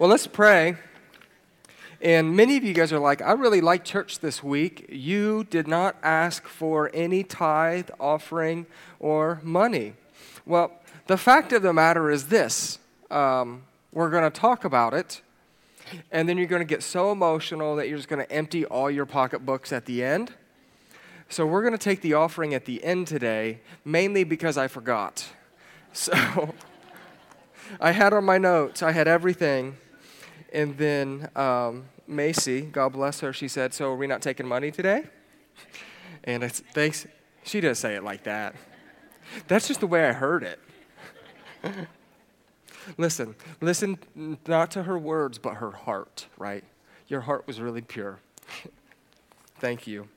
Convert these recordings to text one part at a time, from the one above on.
Well, let's pray. And many of you guys are like, I really like church this week. You did not ask for any tithe, offering, or money. Well, the fact of the matter is this um, we're going to talk about it, and then you're going to get so emotional that you're just going to empty all your pocketbooks at the end. So, we're going to take the offering at the end today, mainly because I forgot. So, I had on my notes, I had everything. And then um, Macy, God bless her, she said, So are we not taking money today? And it's, thanks. She doesn't say it like that. That's just the way I heard it. listen, listen not to her words, but her heart, right? Your heart was really pure. Thank you.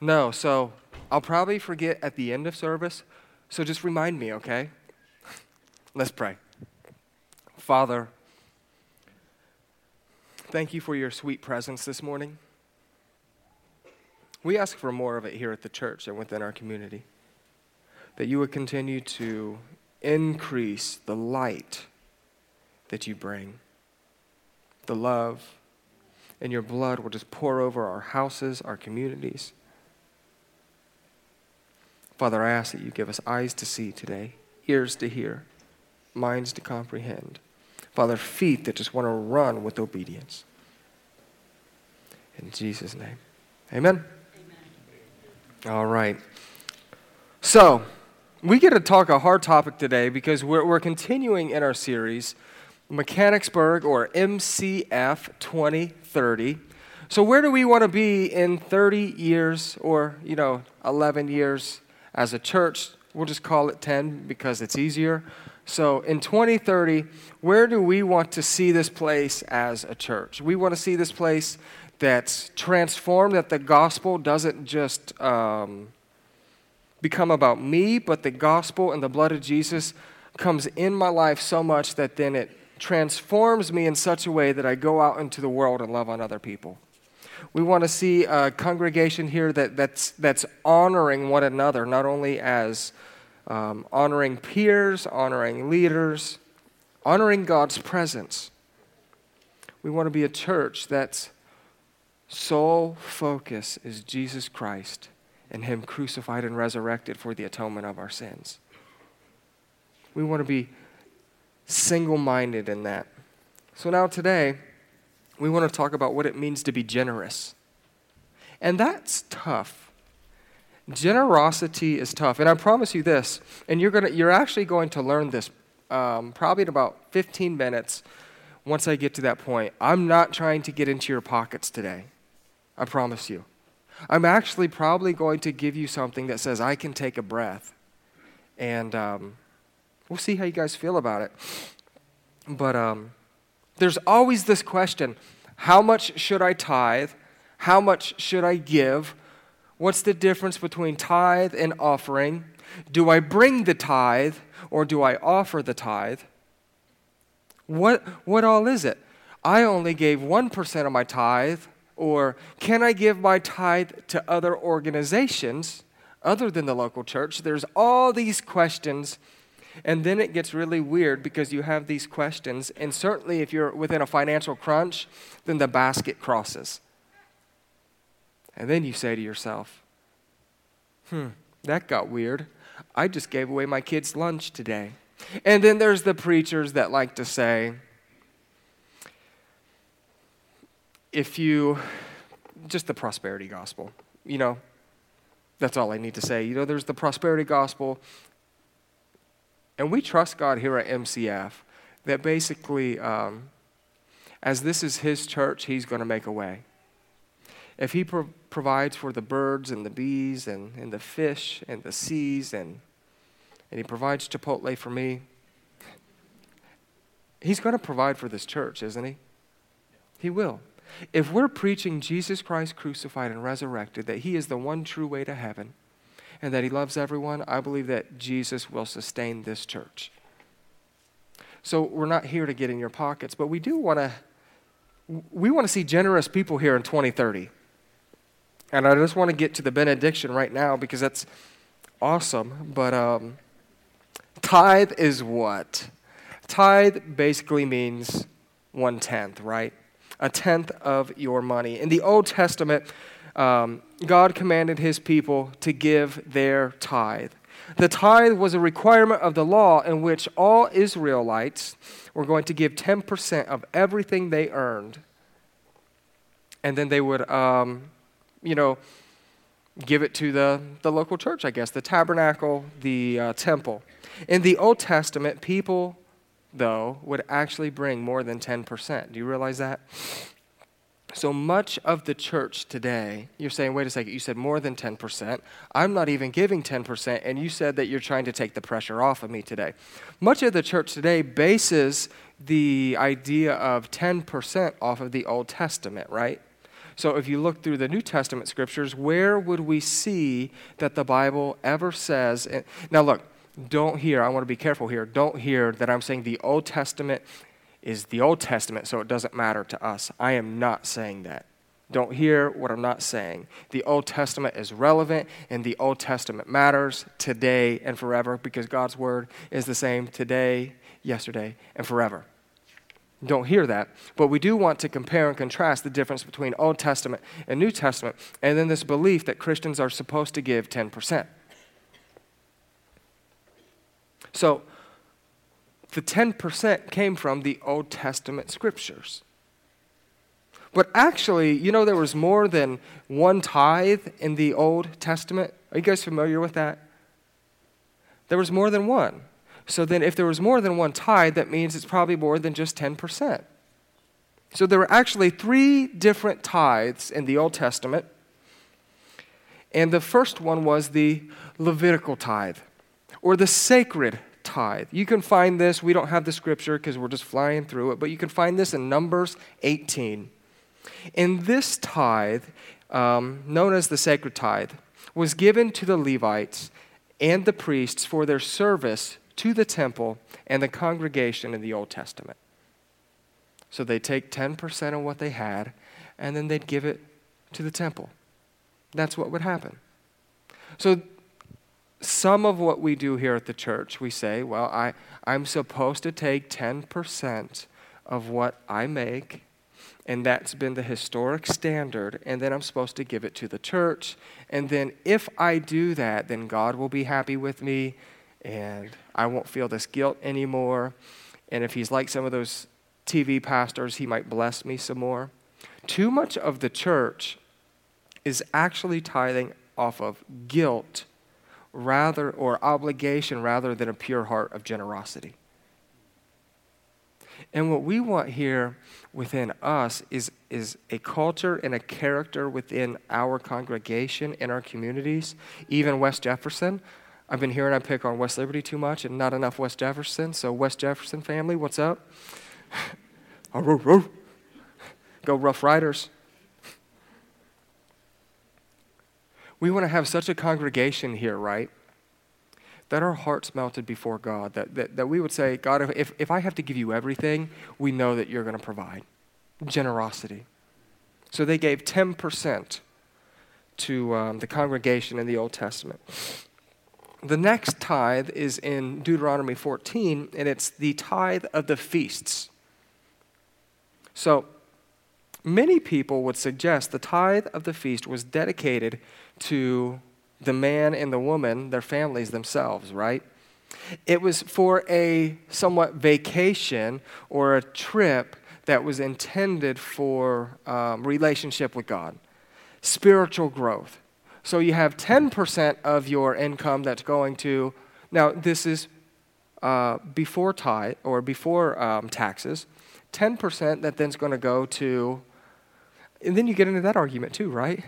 No, so I'll probably forget at the end of service, so just remind me, okay? Let's pray. Father, thank you for your sweet presence this morning. We ask for more of it here at the church and within our community. That you would continue to increase the light that you bring, the love, and your blood will just pour over our houses, our communities. Father, I ask that you give us eyes to see today, ears to hear, minds to comprehend. Father, feet that just want to run with obedience. In Jesus' name. Amen. Amen. All right. So, we get to talk a hard topic today because we're, we're continuing in our series, Mechanicsburg or MCF 2030. So, where do we want to be in 30 years or, you know, 11 years as a church? We'll just call it 10 because it's easier. So, in 2030, where do we want to see this place as a church? We want to see this place that's transformed, that the gospel doesn't just um, become about me, but the gospel and the blood of Jesus comes in my life so much that then it transforms me in such a way that I go out into the world and love on other people. We want to see a congregation here that, that's, that's honoring one another, not only as um, honoring peers, honoring leaders, honoring God's presence. We want to be a church that's sole focus is Jesus Christ and Him crucified and resurrected for the atonement of our sins. We want to be single minded in that. So now today, we want to talk about what it means to be generous. And that's tough. Generosity is tough. And I promise you this, and you're, gonna, you're actually going to learn this um, probably in about 15 minutes once I get to that point. I'm not trying to get into your pockets today. I promise you. I'm actually probably going to give you something that says I can take a breath. And um, we'll see how you guys feel about it. But um, there's always this question how much should I tithe? How much should I give? What's the difference between tithe and offering? Do I bring the tithe or do I offer the tithe? What, what all is it? I only gave 1% of my tithe or can I give my tithe to other organizations other than the local church? There's all these questions. And then it gets really weird because you have these questions. And certainly, if you're within a financial crunch, then the basket crosses. And then you say to yourself, hmm, that got weird. I just gave away my kids' lunch today. And then there's the preachers that like to say, if you, just the prosperity gospel, you know, that's all I need to say. You know, there's the prosperity gospel. And we trust God here at MCF that basically, um, as this is His church, He's going to make a way. If He pro- provides for the birds and the bees and, and the fish and the seas and, and He provides Chipotle for me, He's going to provide for this church, isn't He? He will. If we're preaching Jesus Christ crucified and resurrected, that He is the one true way to heaven, and that He loves everyone, I believe that Jesus will sustain this church. So we're not here to get in your pockets, but we do want to we want to see generous people here in 2030. And I just want to get to the benediction right now because that's awesome. But um, tithe is what? Tithe basically means one tenth, right? A tenth of your money. In the Old Testament, um, God commanded his people to give their tithe. The tithe was a requirement of the law in which all Israelites were going to give 10% of everything they earned. And then they would, um, you know, give it to the, the local church, I guess, the tabernacle, the uh, temple. In the Old Testament, people, though, would actually bring more than 10%. Do you realize that? So much of the church today, you're saying, wait a second, you said more than 10%. I'm not even giving 10%, and you said that you're trying to take the pressure off of me today. Much of the church today bases the idea of 10% off of the Old Testament, right? So if you look through the New Testament scriptures, where would we see that the Bible ever says? Now, look, don't hear, I want to be careful here. Don't hear that I'm saying the Old Testament is the Old Testament, so it doesn't matter to us. I am not saying that. Don't hear what I'm not saying. The Old Testament is relevant, and the Old Testament matters today and forever because God's Word is the same today, yesterday, and forever. Don't hear that. But we do want to compare and contrast the difference between Old Testament and New Testament, and then this belief that Christians are supposed to give 10%. So, the 10% came from the Old Testament scriptures. But actually, you know, there was more than one tithe in the Old Testament. Are you guys familiar with that? There was more than one. So then, if there was more than one tithe, that means it's probably more than just 10%. So there were actually three different tithes in the Old Testament. And the first one was the Levitical tithe, or the sacred tithe. You can find this, we don't have the scripture because we're just flying through it, but you can find this in Numbers 18. In this tithe, um, known as the sacred tithe, was given to the Levites and the priests for their service to the temple and the congregation in the Old Testament. So they take 10% of what they had and then they'd give it to the temple. That's what would happen. So some of what we do here at the church, we say, well, I, I'm supposed to take 10% of what I make, and that's been the historic standard, and then I'm supposed to give it to the church. And then if I do that, then God will be happy with me, and I won't feel this guilt anymore. And if He's like some of those TV pastors, He might bless me some more. Too much of the church is actually tithing off of guilt rather or obligation rather than a pure heart of generosity. And what we want here within us is, is a culture and a character within our congregation, in our communities, even West Jefferson. I've been hearing I pick on West Liberty too much and not enough West Jefferson. So, West Jefferson family, what's up? Go Rough Riders. We want to have such a congregation here, right? That our hearts melted before God, that, that, that we would say, God, if, if I have to give you everything, we know that you're going to provide. Generosity. So they gave 10% to um, the congregation in the Old Testament. The next tithe is in Deuteronomy 14, and it's the tithe of the feasts. So, many people would suggest the tithe of the feast was dedicated to the man and the woman, their families themselves, right? It was for a somewhat vacation or a trip that was intended for um, relationship with God, spiritual growth. So you have 10% of your income that's going to, now this is uh, before tithe or before um, taxes, 10% that then's going to go to, and then you get into that argument too, right?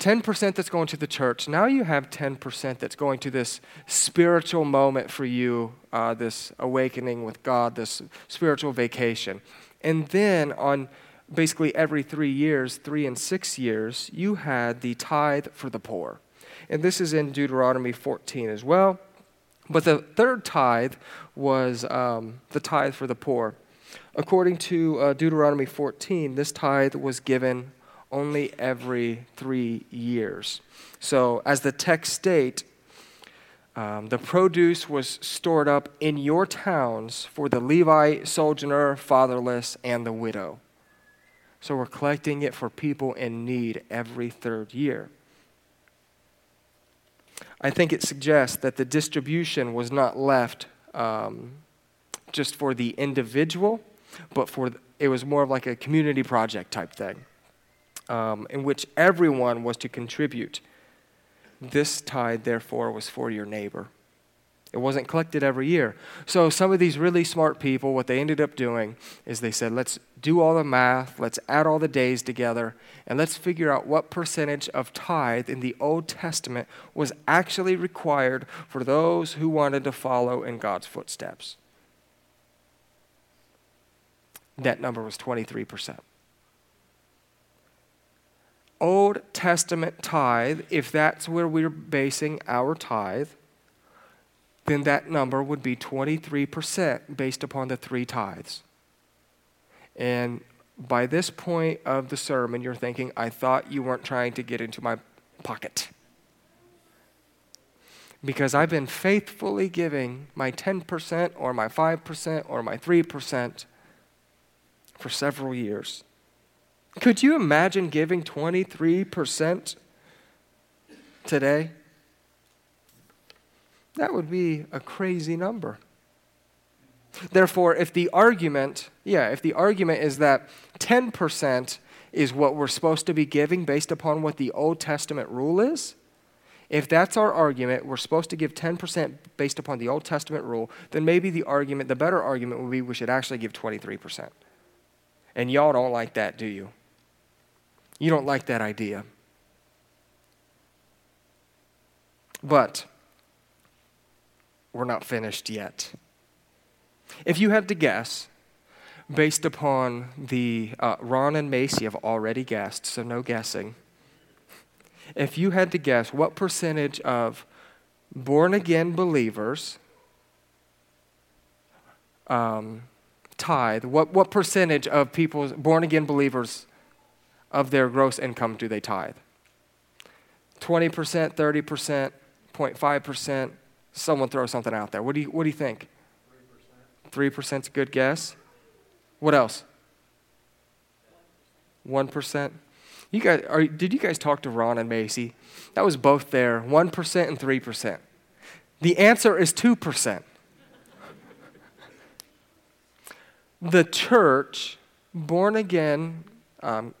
10% that's going to the church. Now you have 10% that's going to this spiritual moment for you, uh, this awakening with God, this spiritual vacation. And then on basically every three years, three and six years, you had the tithe for the poor. And this is in Deuteronomy 14 as well. But the third tithe was um, the tithe for the poor. According to uh, Deuteronomy 14, this tithe was given only every three years. So, as the text state, um, the produce was stored up in your towns for the Levite, sojourner, fatherless, and the widow. So we're collecting it for people in need every third year. I think it suggests that the distribution was not left um, just for the individual, but for it was more of like a community project type thing, um, in which everyone was to contribute. This tithe, therefore, was for your neighbor. It wasn't collected every year. So, some of these really smart people, what they ended up doing is they said, let's do all the math, let's add all the days together, and let's figure out what percentage of tithe in the Old Testament was actually required for those who wanted to follow in God's footsteps. That number was 23%. Old Testament tithe, if that's where we're basing our tithe, then that number would be 23% based upon the three tithes. And by this point of the sermon, you're thinking, I thought you weren't trying to get into my pocket. Because I've been faithfully giving my 10% or my 5% or my 3% for several years. Could you imagine giving 23% today? That would be a crazy number. Therefore, if the argument, yeah, if the argument is that 10% is what we're supposed to be giving based upon what the Old Testament rule is, if that's our argument, we're supposed to give 10% based upon the Old Testament rule, then maybe the argument, the better argument would be we should actually give 23%. And y'all don't like that, do you? You don't like that idea. But we're not finished yet. If you had to guess, based upon the uh, Ron and Macy have already guessed, so no guessing. If you had to guess what percentage of born again believers um, tithe, what, what percentage of people, born again believers, of their gross income do they tithe? 20%, 30%, 0.5%? Someone throw something out their. What do you, what do you think? 3%. 3% is a good guess. What else? 1%. You guys, are, did you guys talk to Ron and Macy? That was both there 1% and 3%. The answer is 2%. The church, born again um,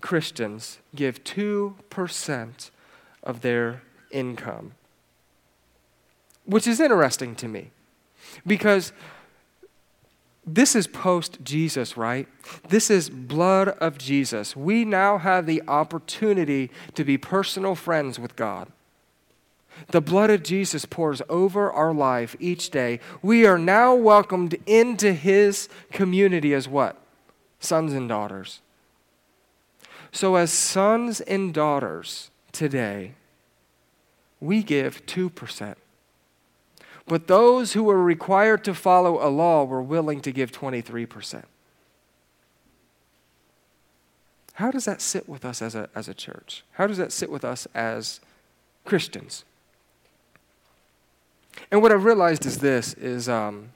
Christians, give 2% of their income which is interesting to me because this is post Jesus, right? This is blood of Jesus. We now have the opportunity to be personal friends with God. The blood of Jesus pours over our life each day. We are now welcomed into his community as what? Sons and daughters. So, as sons and daughters today, we give 2%. But those who were required to follow a law were willing to give 23%. How does that sit with us as a, as a church? How does that sit with us as Christians? And what I've realized is this is um,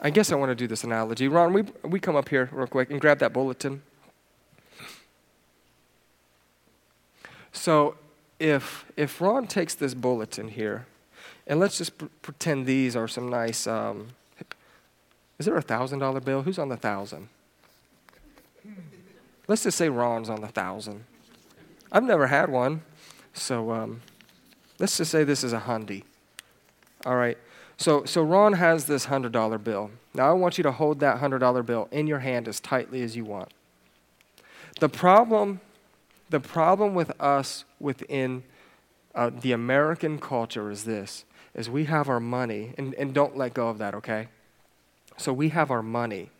I guess I want to do this analogy. Ron, we, we come up here real quick and grab that bulletin. So if if Ron takes this bulletin here and let's just pr- pretend these are some nice. Um, is there a thousand dollar bill? Who's on the thousand? Let's just say Ron's on the thousand. I've never had one, so um, let's just say this is a hundy. All right. So, so Ron has this hundred dollar bill. Now I want you to hold that hundred dollar bill in your hand as tightly as you want. The problem, the problem with us within uh, the American culture is this: is we have our money, and, and don't let go of that, okay? So we have our money,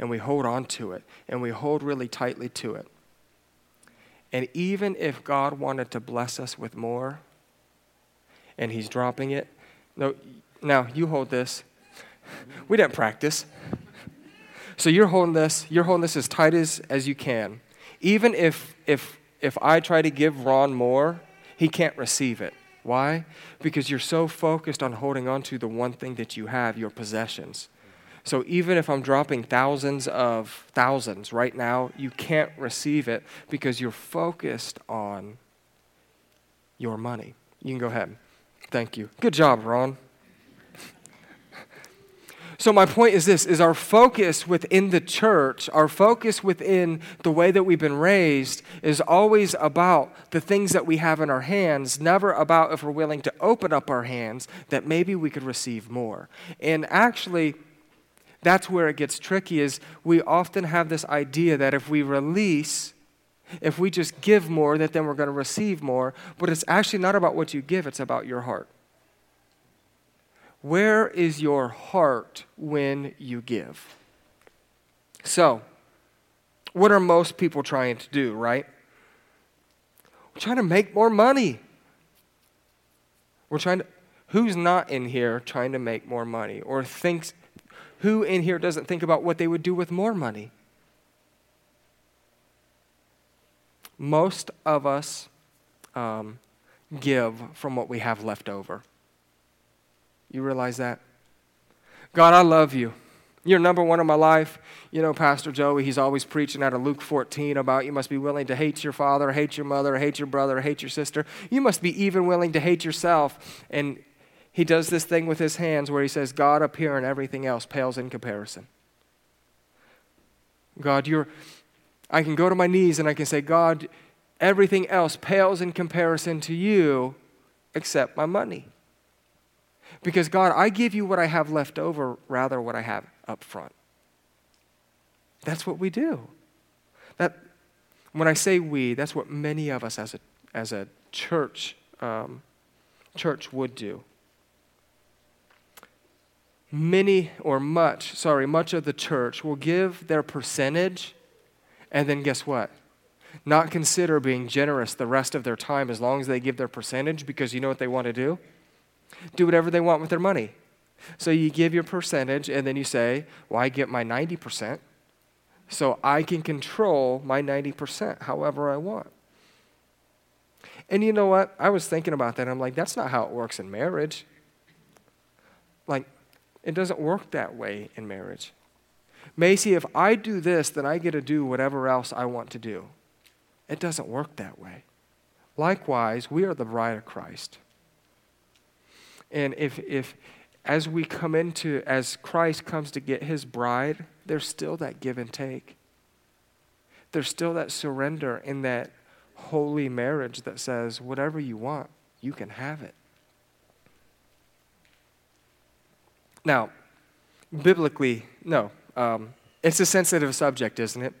and we hold on to it, and we hold really tightly to it. And even if God wanted to bless us with more, and He's dropping it, no, now you hold this. We didn't practice. So you're holding this, you're holding this as tight as, as you can. Even if if if I try to give Ron more, he can't receive it Why? Because you're so focused on holding on to the one thing that you have, your possessions. So even if I'm dropping thousands of thousands right now, you can't receive it because you're focused on your money. You can go ahead. Thank you. Good job, Ron. So my point is this is our focus within the church, our focus within the way that we've been raised is always about the things that we have in our hands, never about if we're willing to open up our hands that maybe we could receive more. And actually that's where it gets tricky is we often have this idea that if we release if we just give more that then we're going to receive more. But it's actually not about what you give it's about your heart. Where is your heart when you give? So what are most people trying to do right? We're trying to make more money. We're trying to who's not in here trying to make more money or thinks who in here doesn't think about what they would do with more money? Most of us um, give from what we have left over. You realize that? God, I love you. You're number one in my life. You know, Pastor Joey, he's always preaching out of Luke 14 about you must be willing to hate your father, hate your mother, hate your brother, hate your sister. You must be even willing to hate yourself. And he does this thing with his hands where he says, God up here and everything else pales in comparison. God, you're, I can go to my knees and I can say, God, everything else pales in comparison to you except my money. Because, God, I give you what I have left over rather what I have up front. That's what we do. That, when I say we, that's what many of us as a, as a church, um, church would do many or much, sorry, much of the church will give their percentage and then guess what? Not consider being generous the rest of their time as long as they give their percentage because you know what they want to do? Do whatever they want with their money. So you give your percentage and then you say, Well, I get my 90%, so I can control my 90% however I want. And you know what? I was thinking about that. I'm like, that's not how it works in marriage. Like, it doesn't work that way in marriage. Macy, if I do this, then I get to do whatever else I want to do. It doesn't work that way. Likewise, we are the bride of Christ. And if, if as we come into, as Christ comes to get his bride, there's still that give and take. There's still that surrender in that holy marriage that says, whatever you want, you can have it. Now, biblically, no. Um, it's a sensitive subject, isn't it?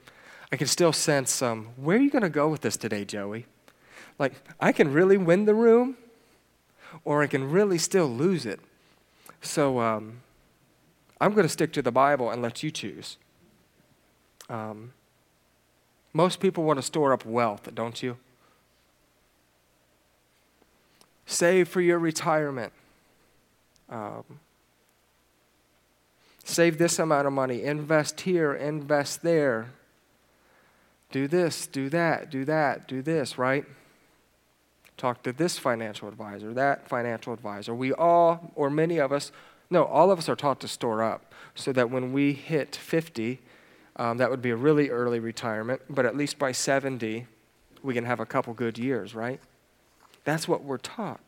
I can still sense um, where are you going to go with this today, Joey? Like, I can really win the room, or I can really still lose it. So um, I'm going to stick to the Bible and let you choose. Um, most people want to store up wealth, don't you? Save for your retirement. Um, Save this amount of money, invest here, invest there. Do this, do that, do that, do this, right? Talk to this financial advisor, that financial advisor. We all, or many of us, no, all of us are taught to store up so that when we hit 50, um, that would be a really early retirement, but at least by 70, we can have a couple good years, right? That's what we're taught.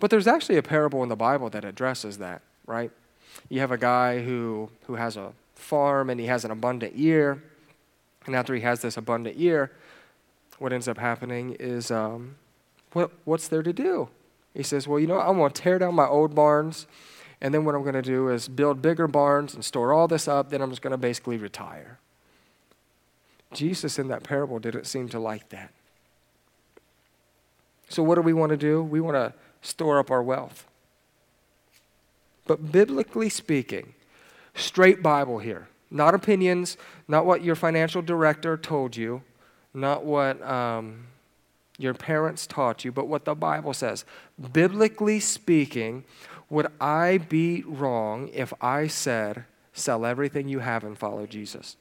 But there's actually a parable in the Bible that addresses that right? You have a guy who, who has a farm and he has an abundant year. And after he has this abundant year, what ends up happening is um, what, what's there to do? He says, Well, you know, I'm going to tear down my old barns. And then what I'm going to do is build bigger barns and store all this up. Then I'm just going to basically retire. Jesus in that parable didn't seem to like that. So, what do we want to do? We want to store up our wealth. But biblically speaking, straight Bible here, not opinions, not what your financial director told you, not what um, your parents taught you, but what the Bible says. Biblically speaking, would I be wrong if I said, sell everything you have and follow Jesus?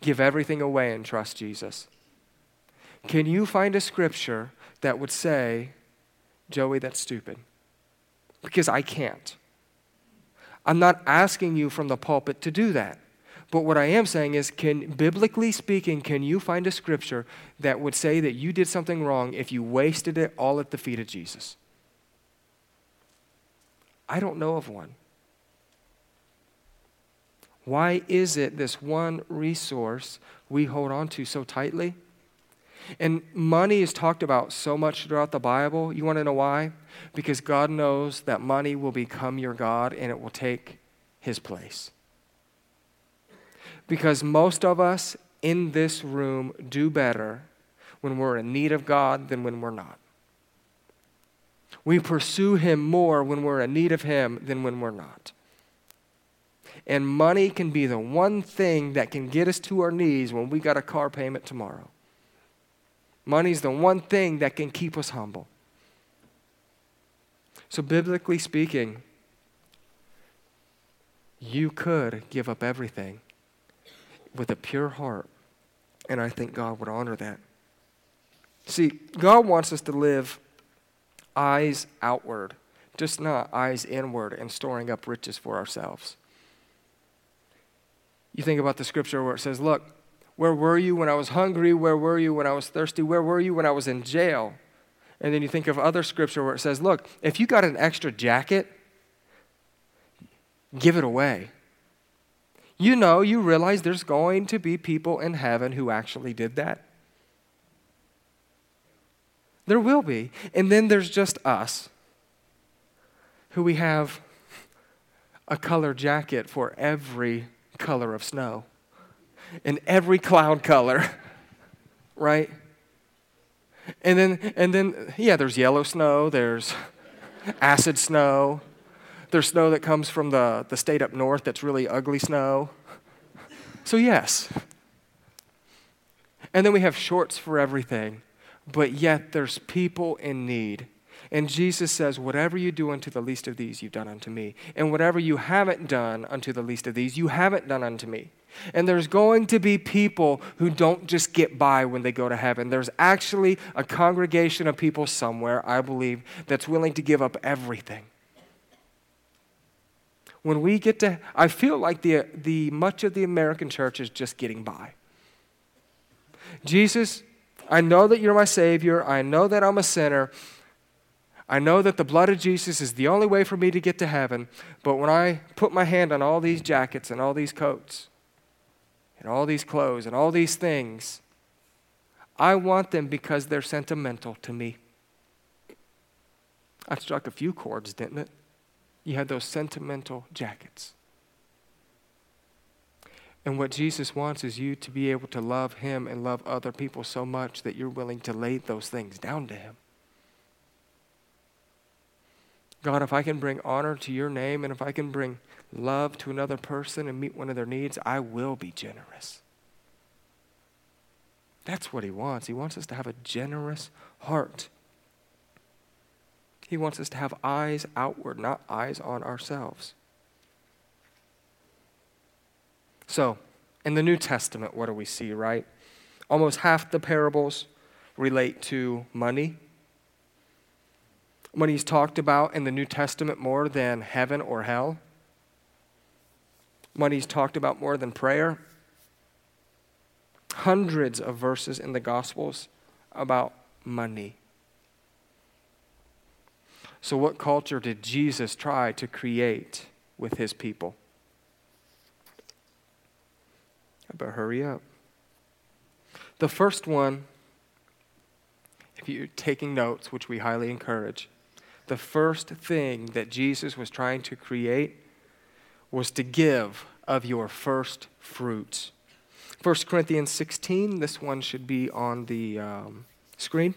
Give everything away and trust Jesus. can you find a scripture that would say, Joey, that's stupid? Because I can't. I'm not asking you from the pulpit to do that. But what I am saying is, can, biblically speaking, can you find a scripture that would say that you did something wrong if you wasted it all at the feet of Jesus? I don't know of one. Why is it this one resource we hold on to so tightly? And money is talked about so much throughout the Bible. You want to know why? Because God knows that money will become your God and it will take his place. Because most of us in this room do better when we're in need of God than when we're not. We pursue him more when we're in need of him than when we're not. And money can be the one thing that can get us to our knees when we got a car payment tomorrow. Money's the one thing that can keep us humble. So, biblically speaking, you could give up everything with a pure heart, and I think God would honor that. See, God wants us to live eyes outward, just not eyes inward and storing up riches for ourselves. You think about the scripture where it says, Look, where were you when I was hungry? Where were you when I was thirsty? Where were you when I was in jail? And then you think of other scripture where it says, Look, if you got an extra jacket, give it away. You know, you realize there's going to be people in heaven who actually did that. There will be. And then there's just us who we have a color jacket for every color of snow in every cloud color, right? And then, and then, yeah, there's yellow snow, there's acid snow, there's snow that comes from the, the state up north that's really ugly snow. So, yes. And then we have shorts for everything, but yet there's people in need. And Jesus says, Whatever you do unto the least of these, you've done unto me. And whatever you haven't done unto the least of these, you haven't done unto me. And there's going to be people who don't just get by when they go to heaven. There's actually a congregation of people somewhere, I believe, that's willing to give up everything. When we get to, I feel like the, the much of the American church is just getting by. Jesus, I know that you're my Savior. I know that I'm a sinner. I know that the blood of Jesus is the only way for me to get to heaven. But when I put my hand on all these jackets and all these coats, and all these clothes and all these things. I want them because they're sentimental to me. I struck a few chords, didn't it? You had those sentimental jackets. And what Jesus wants is you to be able to love Him and love other people so much that you're willing to lay those things down to Him. God, if I can bring honor to your name and if I can bring love to another person and meet one of their needs, I will be generous. That's what he wants. He wants us to have a generous heart. He wants us to have eyes outward, not eyes on ourselves. So, in the New Testament, what do we see, right? Almost half the parables relate to money. Money's talked about in the New Testament more than heaven or hell. Money's talked about more than prayer. Hundreds of verses in the Gospels about money. So, what culture did Jesus try to create with his people? Better hurry up. The first one, if you're taking notes, which we highly encourage, the first thing that Jesus was trying to create was to give of your first fruits. 1 Corinthians 16, this one should be on the um, screen.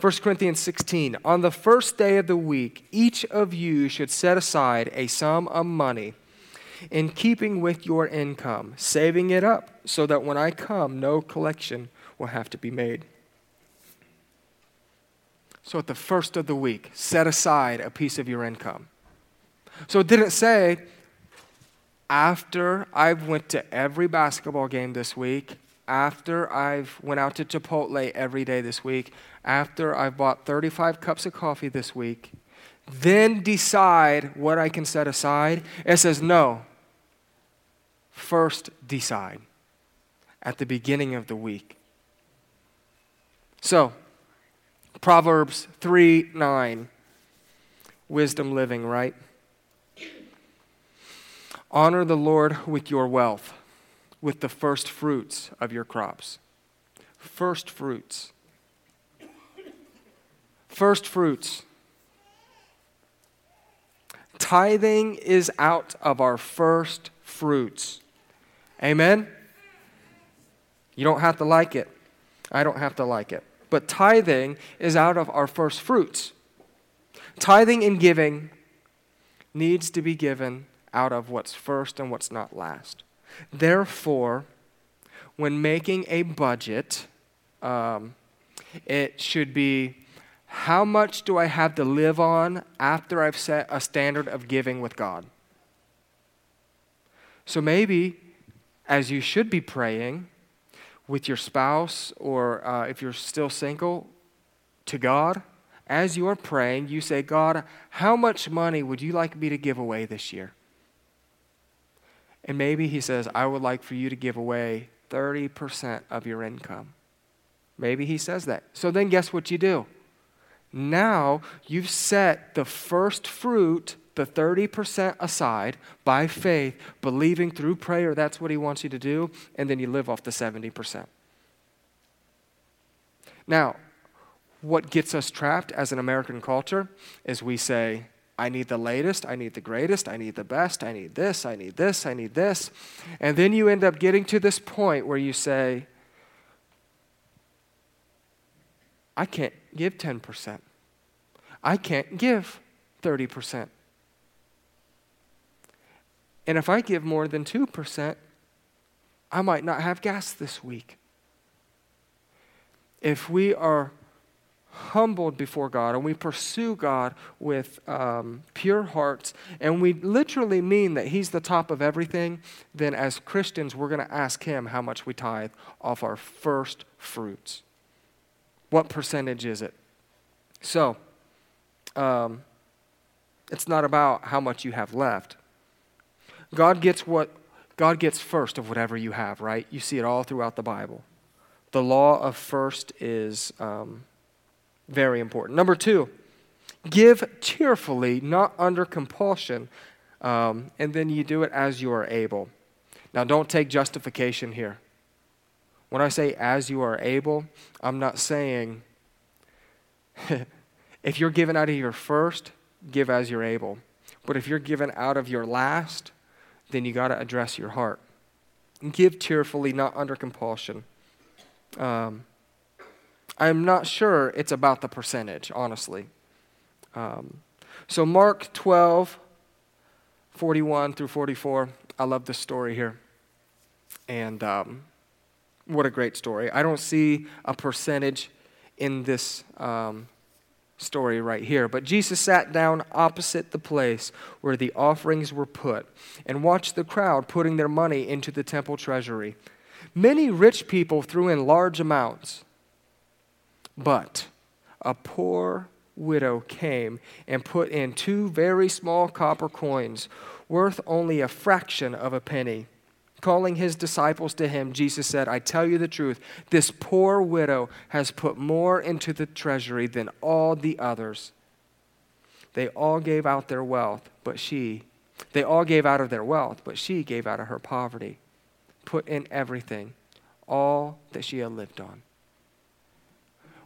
1 Corinthians 16, on the first day of the week, each of you should set aside a sum of money in keeping with your income, saving it up so that when I come, no collection will have to be made. So at the first of the week, set aside a piece of your income. So it didn't say, after I've went to every basketball game this week, after I've went out to Chipotle every day this week, after I've bought 35 cups of coffee this week, then decide what I can set aside. It says, no. First decide at the beginning of the week. So, Proverbs 3 9, wisdom living, right? Honor the Lord with your wealth, with the first fruits of your crops. First fruits. First fruits. Tithing is out of our first fruits. Amen? You don't have to like it. I don't have to like it. But tithing is out of our first fruits. Tithing and giving needs to be given out of what's first and what's not last. Therefore, when making a budget, um, it should be how much do I have to live on after I've set a standard of giving with God? So maybe, as you should be praying with your spouse, or uh, if you're still single, to God, as you are praying, you say, God, how much money would you like me to give away this year? And maybe He says, I would like for you to give away 30% of your income. Maybe He says that. So then, guess what you do? Now you've set the first fruit, the 30% aside by faith, believing through prayer that's what He wants you to do, and then you live off the 70%. Now, what gets us trapped as an American culture is we say, I need the latest, I need the greatest, I need the best, I need this, I need this, I need this. And then you end up getting to this point where you say, I can't give 10%. I can't give 30%. And if I give more than 2%, I might not have gas this week. If we are humbled before God and we pursue God with um, pure hearts and we literally mean that He's the top of everything, then as Christians, we're going to ask Him how much we tithe off our first fruits. What percentage is it? So, um, it's not about how much you have left. God gets what God gets first of whatever you have, right? You see it all throughout the Bible. The law of first is um, very important. Number two, give cheerfully, not under compulsion, um, and then you do it as you are able. Now, don't take justification here. When I say as you are able, I'm not saying if you're given out of your first, give as you're able. But if you're given out of your last, then you got to address your heart. Give cheerfully, not under compulsion. Um, I'm not sure it's about the percentage, honestly. Um, so, Mark 12, 41 through 44, I love this story here. And um, what a great story. I don't see a percentage in this um, story right here. But Jesus sat down opposite the place where the offerings were put and watched the crowd putting their money into the temple treasury. Many rich people threw in large amounts. But a poor widow came and put in two very small copper coins, worth only a fraction of a penny. Calling his disciples to him, Jesus said, I tell you the truth, this poor widow has put more into the treasury than all the others. They all gave out their wealth, but she, they all gave out of their wealth, but she gave out of her poverty, put in everything, all that she had lived on.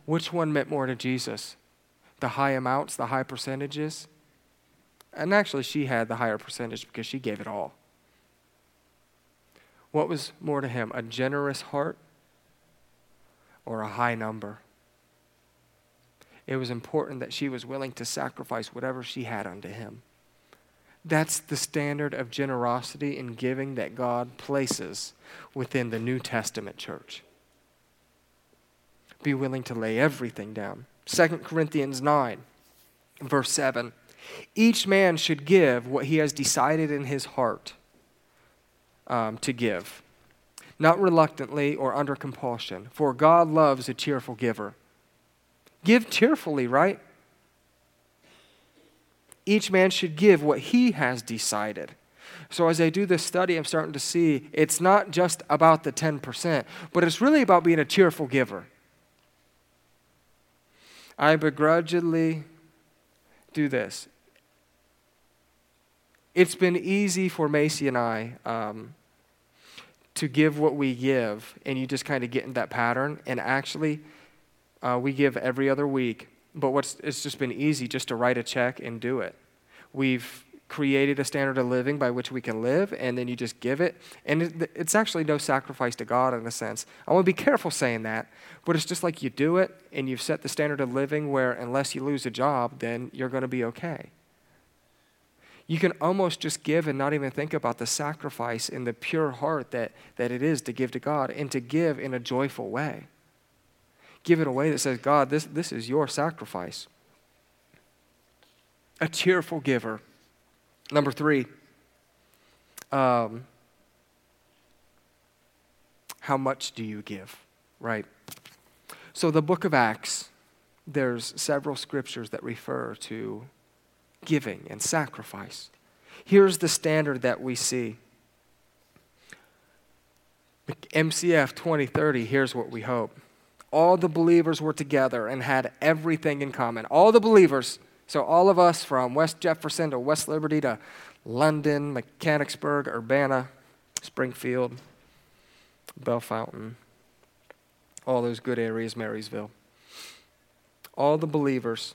Which one meant more to Jesus? The high amounts, the high percentages? And actually, she had the higher percentage because she gave it all. What was more to him, a generous heart or a high number? It was important that she was willing to sacrifice whatever she had unto him. That's the standard of generosity and giving that God places within the New Testament church be willing to lay everything down. 2 Corinthians 9, verse 7. Each man should give what he has decided in his heart um, to give, not reluctantly or under compulsion, for God loves a cheerful giver. Give cheerfully, right? Each man should give what he has decided. So, as I do this study, I'm starting to see it's not just about the 10%, but it's really about being a cheerful giver. I begrudgingly do this. It's been easy for Macy and I um, to give what we give, and you just kind of get in that pattern. And actually, uh, we give every other week, but what's, it's just been easy just to write a check and do it. We've created a standard of living by which we can live, and then you just give it. And it, it's actually no sacrifice to God in a sense. I want to be careful saying that, but it's just like you do it, and you've set the standard of living where unless you lose a job, then you're going to be okay. You can almost just give and not even think about the sacrifice in the pure heart that, that it is to give to God and to give in a joyful way give it away that says, God, this, this is your sacrifice. A cheerful giver. Number three, um, how much do you give? Right? So, the book of Acts, there's several scriptures that refer to giving and sacrifice. Here's the standard that we see. MCF 2030, here's what we hope all the believers were together and had everything in common. All the believers, so all of us from West Jefferson to West Liberty to London, Mechanicsburg, Urbana, Springfield, Bellefontaine, all those good areas, Marysville. All the believers,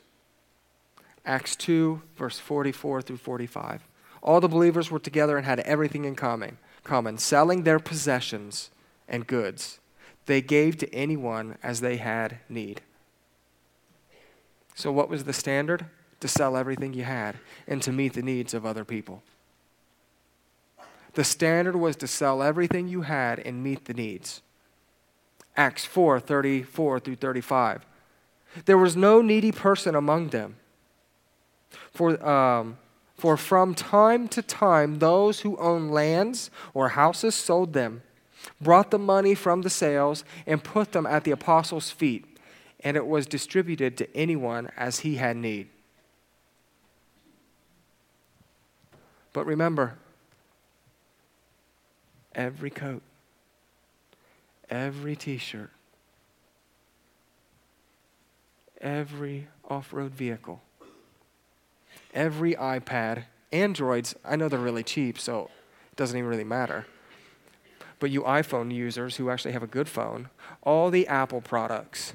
Acts 2, verse 44 through 45. All the believers were together and had everything in common, common selling their possessions and goods they gave to anyone as they had need. So, what was the standard? To sell everything you had and to meet the needs of other people. The standard was to sell everything you had and meet the needs. Acts 4 34 through 35. There was no needy person among them. For, um, for from time to time, those who owned lands or houses sold them brought the money from the sales, and put them at the apostles' feet, and it was distributed to anyone as he had need. But remember, every coat, every t shirt, every off road vehicle, every iPad, Androids, I know they're really cheap, so it doesn't even really matter but you iPhone users who actually have a good phone, all the Apple products,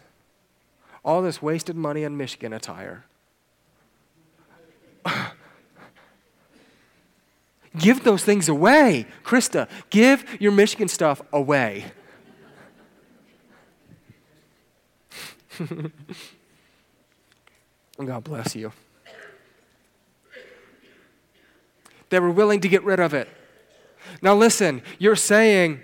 all this wasted money on Michigan attire. give those things away. Krista, give your Michigan stuff away. God bless you. They were willing to get rid of it. Now, listen, you're saying,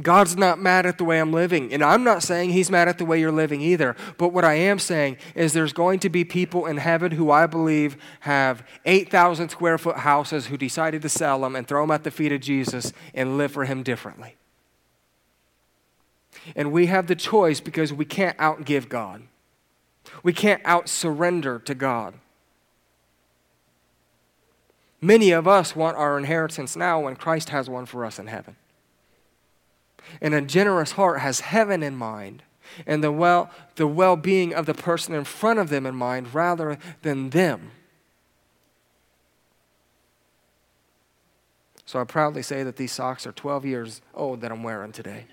God's not mad at the way I'm living. And I'm not saying He's mad at the way you're living either. But what I am saying is there's going to be people in heaven who I believe have 8,000 square foot houses who decided to sell them and throw them at the feet of Jesus and live for Him differently. And we have the choice because we can't outgive God, we can't out surrender to God. Many of us want our inheritance now when Christ has one for us in heaven. And a generous heart has heaven in mind and the well the well-being of the person in front of them in mind rather than them. So I proudly say that these socks are 12 years old that I'm wearing today.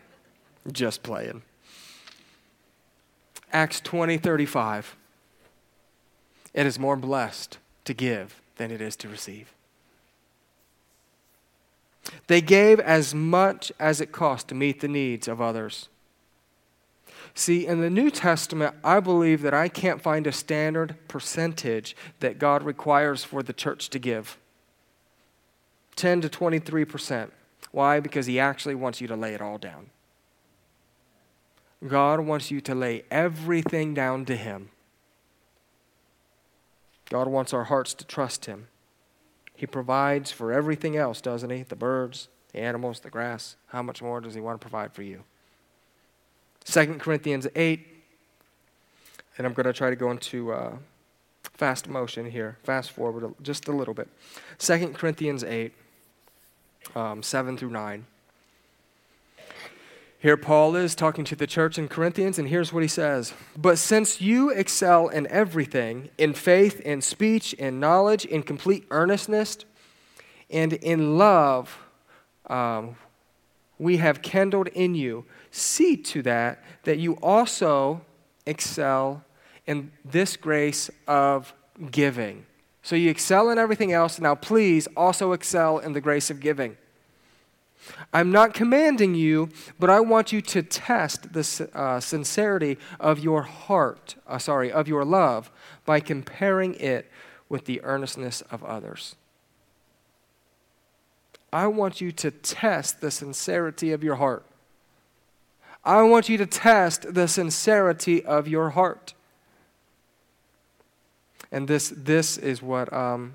Just playing. Acts 20, 35. It is more blessed to give than it is to receive. They gave as much as it cost to meet the needs of others. See, in the New Testament, I believe that I can't find a standard percentage that God requires for the church to give 10 to 23%. Why? Because He actually wants you to lay it all down. God wants you to lay everything down to Him. God wants our hearts to trust Him. He provides for everything else, doesn't He? The birds, the animals, the grass, how much more does He want to provide for you? 2 Corinthians 8, and I'm going to try to go into uh, fast motion here, fast forward just a little bit. 2 Corinthians 8, um, 7 through 9. Here, Paul is talking to the church in Corinthians, and here's what he says But since you excel in everything, in faith, in speech, in knowledge, in complete earnestness, and in love, um, we have kindled in you, see to that that you also excel in this grace of giving. So you excel in everything else. Now, please also excel in the grace of giving. I'm not commanding you, but I want you to test the uh, sincerity of your heart, uh, sorry, of your love, by comparing it with the earnestness of others. I want you to test the sincerity of your heart. I want you to test the sincerity of your heart. And this, this is what um,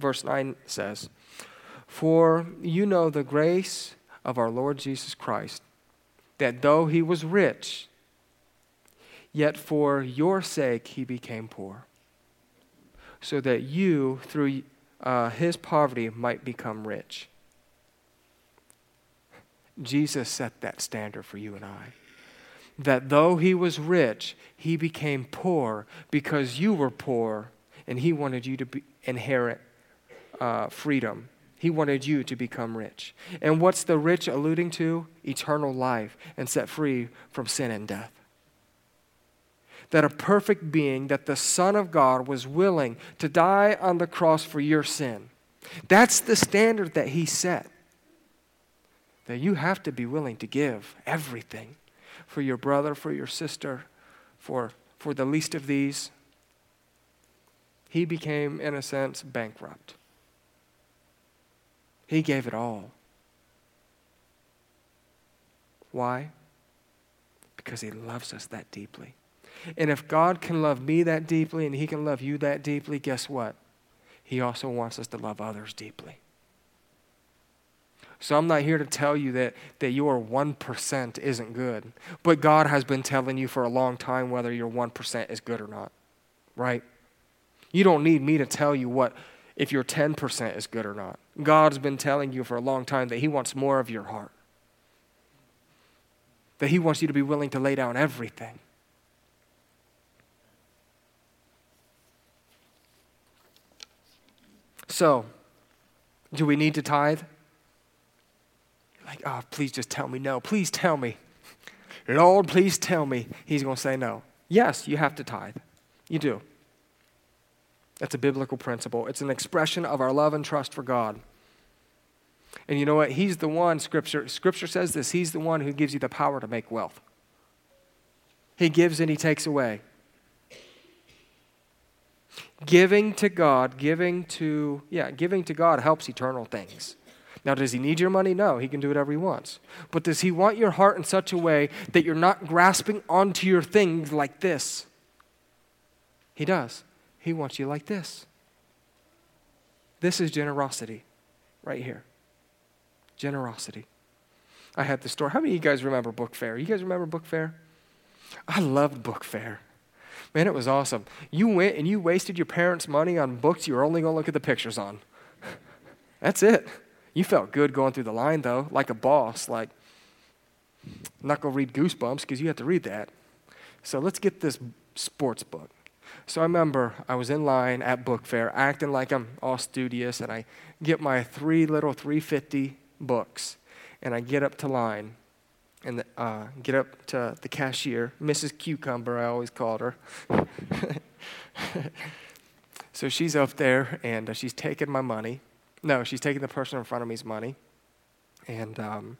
verse 9 says. For you know the grace of our Lord Jesus Christ, that though he was rich, yet for your sake he became poor, so that you, through uh, his poverty, might become rich. Jesus set that standard for you and I. That though he was rich, he became poor because you were poor and he wanted you to inherit uh, freedom he wanted you to become rich. And what's the rich alluding to? Eternal life and set free from sin and death. That a perfect being, that the Son of God was willing to die on the cross for your sin. That's the standard that He set. That you have to be willing to give everything for your brother, for your sister, for, for the least of these. He became, in a sense, bankrupt. He gave it all. Why? Because He loves us that deeply. And if God can love me that deeply and He can love you that deeply, guess what? He also wants us to love others deeply. So I'm not here to tell you that, that your 1% isn't good. But God has been telling you for a long time whether your 1% is good or not. Right? You don't need me to tell you what if your 10% is good or not. God's been telling you for a long time that He wants more of your heart, that He wants you to be willing to lay down everything. So, do we need to tithe? Like, oh, please just tell me no. Please tell me. Lord, please tell me. He's going to say no. Yes, you have to tithe. You do. That's a biblical principle. It's an expression of our love and trust for God. And you know what? He's the one, Scripture, Scripture says this, He's the one who gives you the power to make wealth. He gives and He takes away. Giving to God, giving to, yeah, giving to God helps eternal things. Now, does he need your money? No, he can do whatever he wants. But does he want your heart in such a way that you're not grasping onto your things like this? He does. He wants you like this. This is generosity right here. Generosity. I had the store. How many of you guys remember Book Fair? You guys remember Book Fair? I loved Book Fair. Man, it was awesome. You went and you wasted your parents' money on books you were only going to look at the pictures on. That's it. You felt good going through the line, though, like a boss. Like, not going to read Goosebumps because you have to read that. So let's get this sports book. So I remember I was in line at book fair, acting like I'm all studious, and I get my three little 350 books, and I get up to line, and uh, get up to the cashier, Mrs. Cucumber, I always called her. so she's up there, and uh, she's taking my money. No, she's taking the person in front of me's money, and um,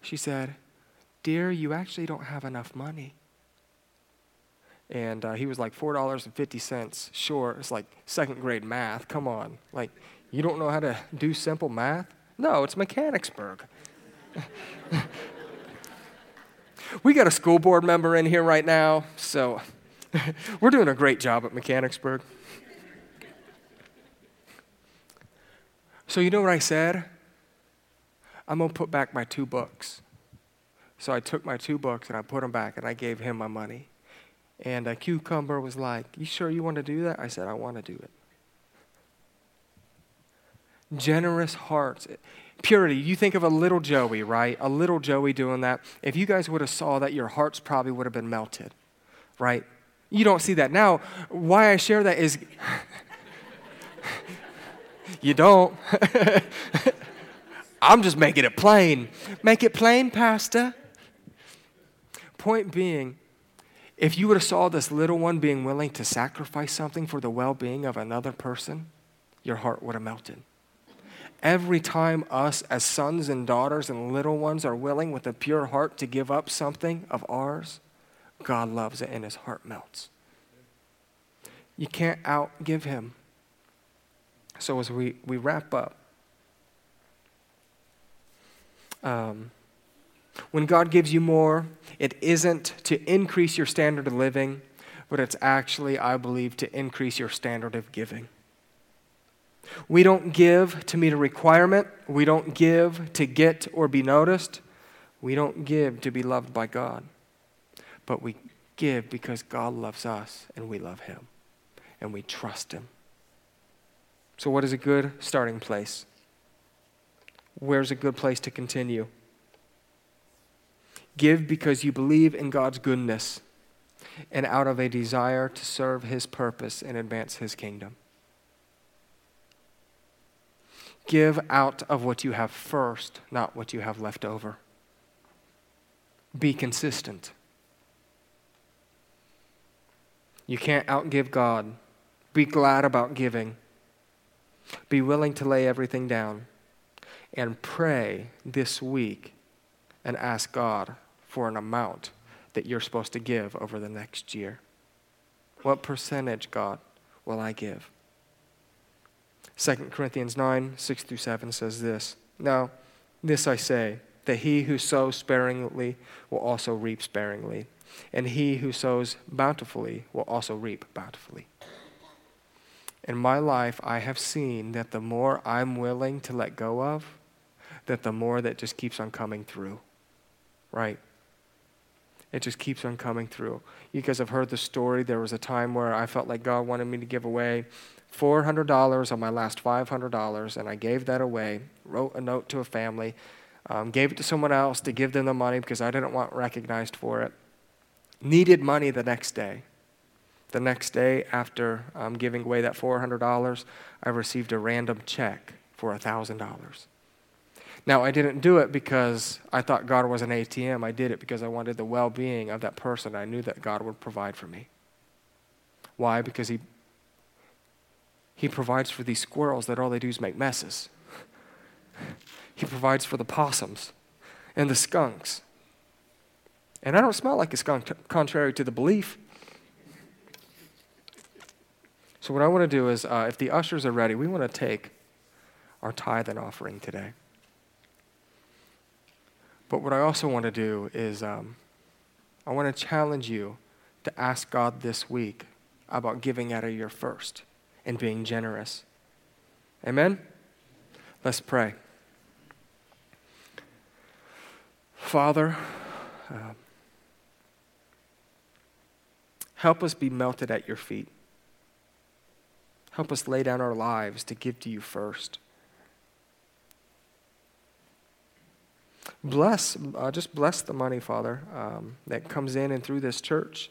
she said, "Dear, you actually don't have enough money." And uh, he was like four dollars and fifty cents short. It's like second grade math. Come on, like you don't know how to do simple math? No, it's Mechanicsburg. we got a school board member in here right now, so we're doing a great job at Mechanicsburg. So you know what I said? I'm to put back my two books. So I took my two books and I put them back and I gave him my money. And a cucumber was like, You sure you want to do that? I said, I want to do it. Generous hearts. Purity, you think of a little Joey, right? A little Joey doing that. If you guys would have saw that, your hearts probably would have been melted, right? You don't see that. Now, why I share that is you don't. I'm just making it plain. Make it plain, Pastor. Point being, if you would have saw this little one being willing to sacrifice something for the well-being of another person, your heart would have melted. Every time us as sons and daughters and little ones are willing with a pure heart to give up something of ours, God loves it and his heart melts. You can't outgive him. So as we, we wrap up, um, when God gives you more, it isn't to increase your standard of living, but it's actually, I believe, to increase your standard of giving. We don't give to meet a requirement. We don't give to get or be noticed. We don't give to be loved by God. But we give because God loves us and we love Him and we trust Him. So, what is a good starting place? Where's a good place to continue? Give because you believe in God's goodness and out of a desire to serve His purpose and advance His kingdom. Give out of what you have first, not what you have left over. Be consistent. You can't outgive God. Be glad about giving. Be willing to lay everything down. And pray this week and ask God for an amount that you're supposed to give over the next year. What percentage, God, will I give? 2 Corinthians 9, 6 through 7 says this Now, this I say, that he who sows sparingly will also reap sparingly, and he who sows bountifully will also reap bountifully. In my life, I have seen that the more I'm willing to let go of, that the more that just keeps on coming through. Right? It just keeps on coming through. You guys have heard the story. There was a time where I felt like God wanted me to give away $400 on my last $500, and I gave that away, wrote a note to a family, um, gave it to someone else to give them the money because I didn't want recognized for it. Needed money the next day. The next day, after um, giving away that $400, I received a random check for $1,000. Now, I didn't do it because I thought God was an ATM. I did it because I wanted the well being of that person. I knew that God would provide for me. Why? Because He he provides for these squirrels that all they do is make messes. he provides for the possums and the skunks. And I don't smell like a skunk, contrary to the belief. So, what I want to do is, uh, if the ushers are ready, we want to take our tithe and offering today. But what I also want to do is, um, I want to challenge you to ask God this week about giving out of your first and being generous. Amen? Let's pray. Father, uh, help us be melted at your feet. Help us lay down our lives to give to you first. Bless, uh, just bless the money, Father, um, that comes in and through this church.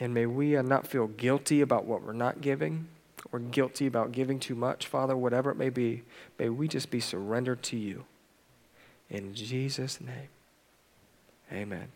And may we uh, not feel guilty about what we're not giving or guilty about giving too much, Father, whatever it may be. May we just be surrendered to you. In Jesus' name, amen.